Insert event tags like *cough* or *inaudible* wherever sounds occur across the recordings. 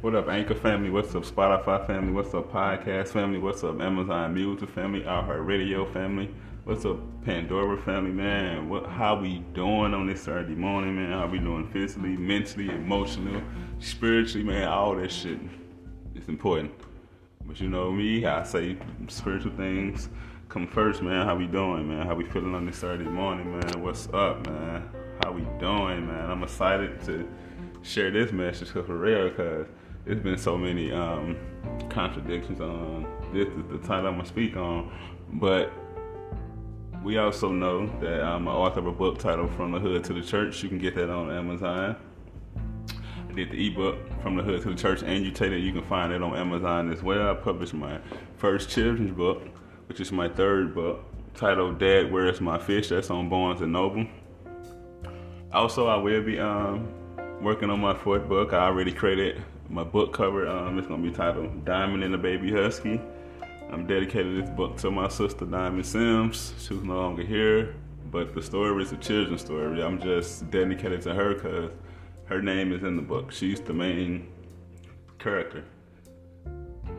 What up, Anchor family? What's up, Spotify family? What's up, Podcast family? What's up, Amazon Music family? iHeartRadio family? What's up, Pandora family, man? What? How we doing on this Saturday morning, man? How we doing physically, mentally, emotionally, spiritually, man? All that shit. It's important. But you know me, I say spiritual things come first, man. How we doing, man? How we feeling on this Saturday morning, man? What's up, man? How we doing, man? I'm excited to share this message for real, cause there's been so many um, contradictions on this is the title I'm gonna speak on, but we also know that I'm an author of a book titled From the Hood to the Church. You can get that on Amazon. I did the ebook From the Hood to the Church, and you take it. You can find it on Amazon as well. I published my first children's book, which is my third book, titled Dad, Where's My Fish? That's on Barnes and Noble. Also, I will be um, working on my fourth book. I already created my book cover. Um, it's gonna be titled Diamond and the Baby Husky. I'm dedicating this book to my sister Diamond Sims. She's no longer here, but the story is a children's story. I'm just dedicated to her because her name is in the book. She's the main character.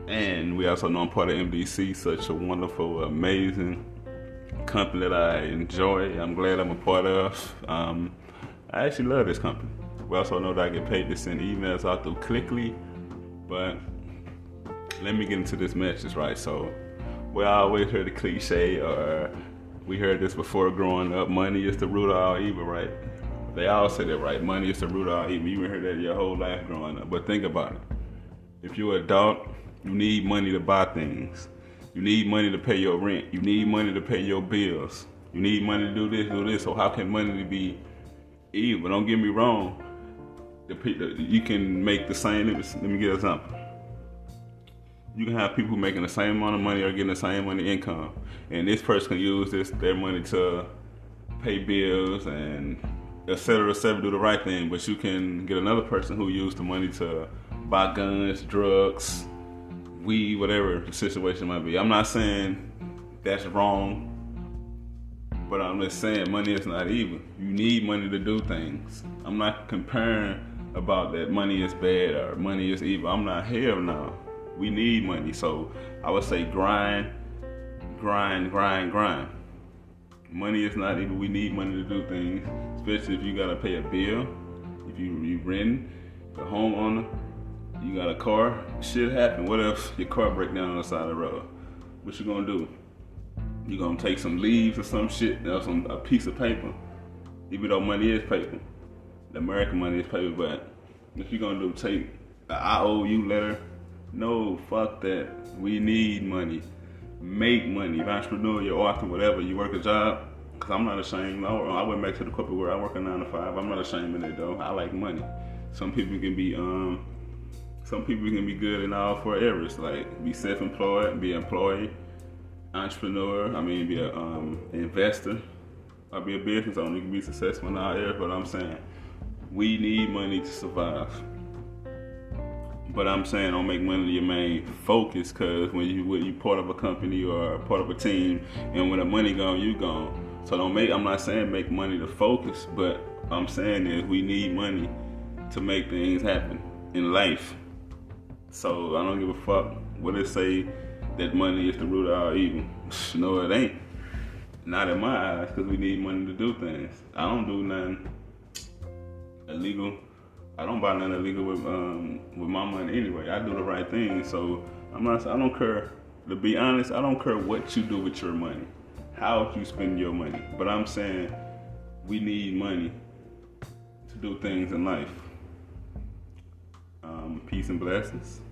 And we also know I'm part of MDC, such a wonderful, amazing company that I enjoy. I'm glad I'm a part of. Um, I actually love this company. We also know that I get paid to send emails out through Clickly, but let me get into this message, right? So, we always heard the cliche, or we heard this before growing up money is the root of all evil, right? They all say that, right? Money is the root of all evil. You heard that your whole life growing up. But think about it. If you're an adult, you need money to buy things. You need money to pay your rent. You need money to pay your bills. You need money to do this, do this. So how can money be evil? Don't get me wrong. You can make the same. Let me get an example you can have people making the same amount of money or getting the same money income, and this person can use this their money to pay bills and et cetera, et cetera, do the right thing. But you can get another person who used the money to buy guns, drugs, weed, whatever the situation might be. I'm not saying that's wrong, but I'm just saying money is not evil. You need money to do things. I'm not comparing about that money is bad or money is evil. I'm not here now we need money. So I would say grind, grind, grind, grind. Money is not evil. We need money to do things, especially if you gotta pay a bill. If you you rent, the homeowner, you got a car. Shit happen. What if your car break down on the side of the road? What you gonna do? You gonna take some leaves or some shit, or some a piece of paper. Even though money is paper, the American money is paper. But if you're gonna do take the IOU letter no, fuck that. We need money. Make money. If an entrepreneur, you're author, whatever, you work a job. Cause I'm not ashamed. I, went back to the corporate world. I work a nine to five. I'm not ashamed of it though. I like money. Some people can be um, some people can be good in all four areas. Like be self-employed, be employee, entrepreneur. I mean, be an um, investor, or be a business owner. You can be successful in all areas. But I'm saying we need money to survive. But I'm saying don't make money your main focus because when you when you part of a company or part of a team and when the money gone, you gone. So don't make. I'm not saying make money to focus, but I'm saying is we need money to make things happen in life. So I don't give a fuck what it say that money is the root of all evil. *laughs* no, it ain't. Not in my eyes, because we need money to do things. I don't do nothing illegal I don't buy nothing illegal with um, with my money anyway. I do the right thing, so I'm not. I don't care. To be honest, I don't care what you do with your money, how you spend your money. But I'm saying we need money to do things in life. Um, peace and blessings.